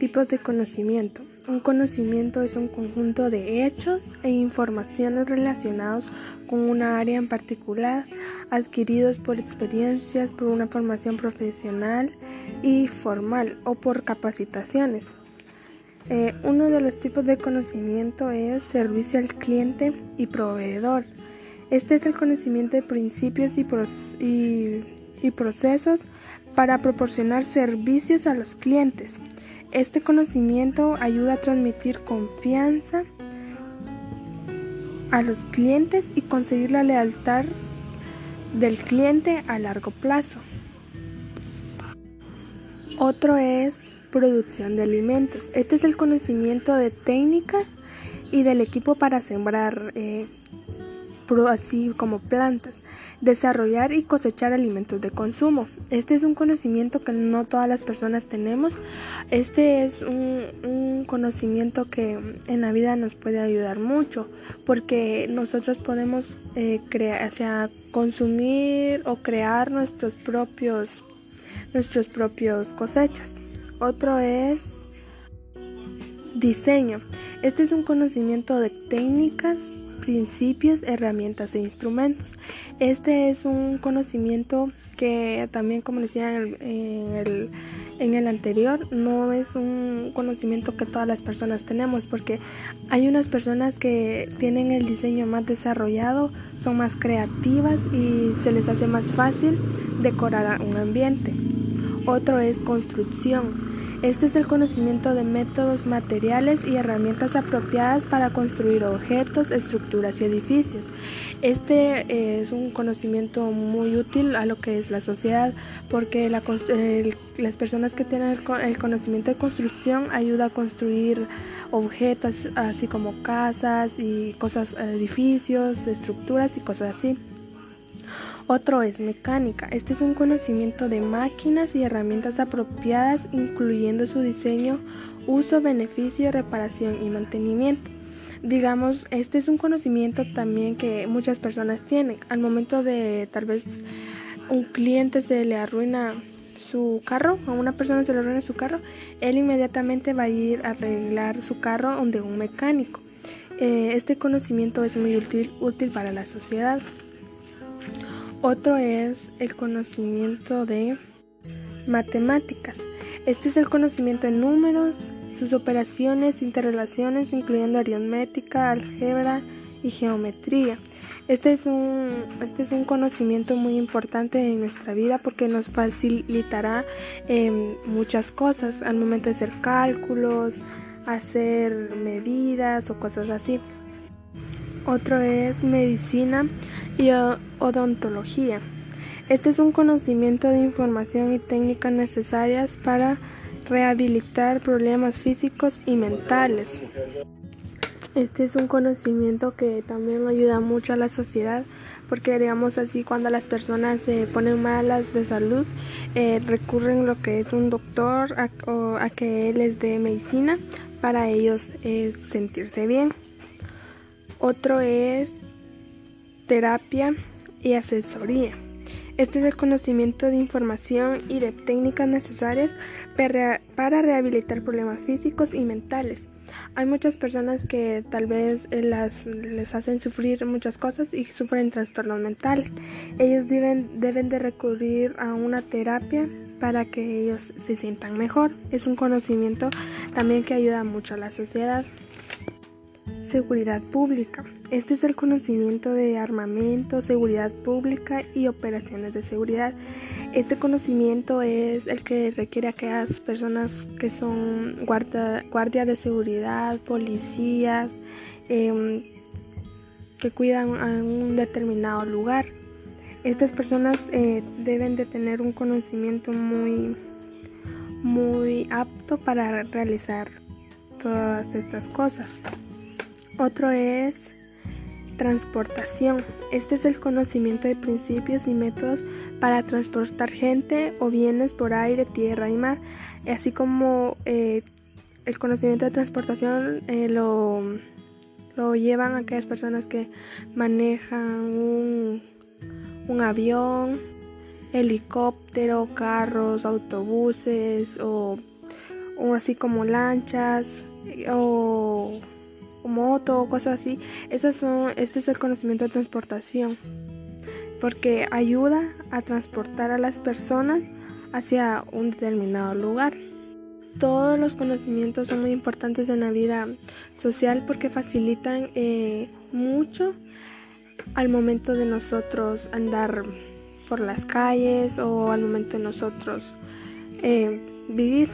Tipos de conocimiento. Un conocimiento es un conjunto de hechos e informaciones relacionados con una área en particular, adquiridos por experiencias, por una formación profesional y formal o por capacitaciones. Eh, uno de los tipos de conocimiento es servicio al cliente y proveedor. Este es el conocimiento de principios y, y procesos para proporcionar servicios a los clientes. Este conocimiento ayuda a transmitir confianza a los clientes y conseguir la lealtad del cliente a largo plazo. Otro es producción de alimentos. Este es el conocimiento de técnicas y del equipo para sembrar eh, así como plantas, desarrollar y cosechar alimentos de consumo. Este es un conocimiento que no todas las personas tenemos. Este es un, conocimiento que en la vida nos puede ayudar mucho porque nosotros podemos eh, crear, consumir o crear nuestros propios nuestros propios cosechas. Otro es diseño. Este es un conocimiento de técnicas principios, herramientas e instrumentos. Este es un conocimiento que también, como decía en el, anterior, no es un conocimiento que todas las personas tenemos, porque hay unas personas que tienen el diseño más desarrollado, son más creativas y se les hace más fácil decorar un ambiente. Otro es construcción. Este es el conocimiento de métodos materiales y herramientas apropiadas para construir objetos, estructuras y edificios. Este eh, es un conocimiento muy útil a lo que es la sociedad porque las personas que tienen el, conocimiento de construcción ayuda a construir objetos así como casas y cosas, edificios, estructuras y cosas así. Otro es mecánica. Este es un conocimiento de máquinas y herramientas apropiadas, incluyendo su diseño, uso, beneficio, reparación y mantenimiento. Digamos, este es un conocimiento también que muchas personas tienen. Al momento de tal vez un cliente se le arruina su carro, a una persona se le arruina su carro, él inmediatamente va a ir a arreglar su carro donde un mecánico. Eh, este conocimiento es muy útil, útil para la sociedad. Otro es el conocimiento de matemáticas. Este es el conocimiento de números, sus operaciones, interrelaciones, incluyendo aritmética, álgebra y geometría. Este es, un, este es un conocimiento muy importante en nuestra vida porque nos facilitará em, muchas cosas al momento de hacer cálculos, hacer medidas o cosas así. Otro es medicina y odontología. Este es un conocimiento de información y técnicas necesarias para rehabilitar problemas físicos y mentales. Este es un conocimiento que también ayuda mucho a la sociedad porque digamos así cuando las personas se ponen malas de salud eh, recurren lo que es un doctor a, o a que les dé medicina para ellos eh, sentirse bien. Otro es terapia y asesoría. Este es el conocimiento de información y de técnicas necesarias para rehabilitar problemas físicos y mentales. Hay muchas personas que tal vez eh, les hacen sufrir muchas cosas y sufren trastornos mentales. Ellos deben, deben de recurrir a una terapia para que ellos se sientan mejor. Es un conocimiento también que ayuda mucho a la sociedad. Seguridad pública. Este es el conocimiento de armamento, seguridad pública y operaciones de seguridad. Este conocimiento es el que requiere a aquellas personas que son guardia, de seguridad, policías, em, que cuidan a un determinado lugar. Estas personas eh, deben de tener un conocimiento muy, muy apto para realizar todas estas cosas. Otro es transportación. Este es el conocimiento de principios y métodos para transportar gente o bienes por aire, tierra y mar, así como eh, el conocimiento de transportación eh, lo, lo, llevan aquellas personas que manejan un, un avión, helicóptero, carros, autobuses o o así como lanchas o, moto o cosas así. Esas son, este es el conocimiento de transportación porque ayuda a transportar a las personas hacia un determinado lugar. Todos los conocimientos son muy importantes en la vida social porque facilitan eh, mucho al momento de nosotros andar por las calles o al momento de nosotros eh, vivir.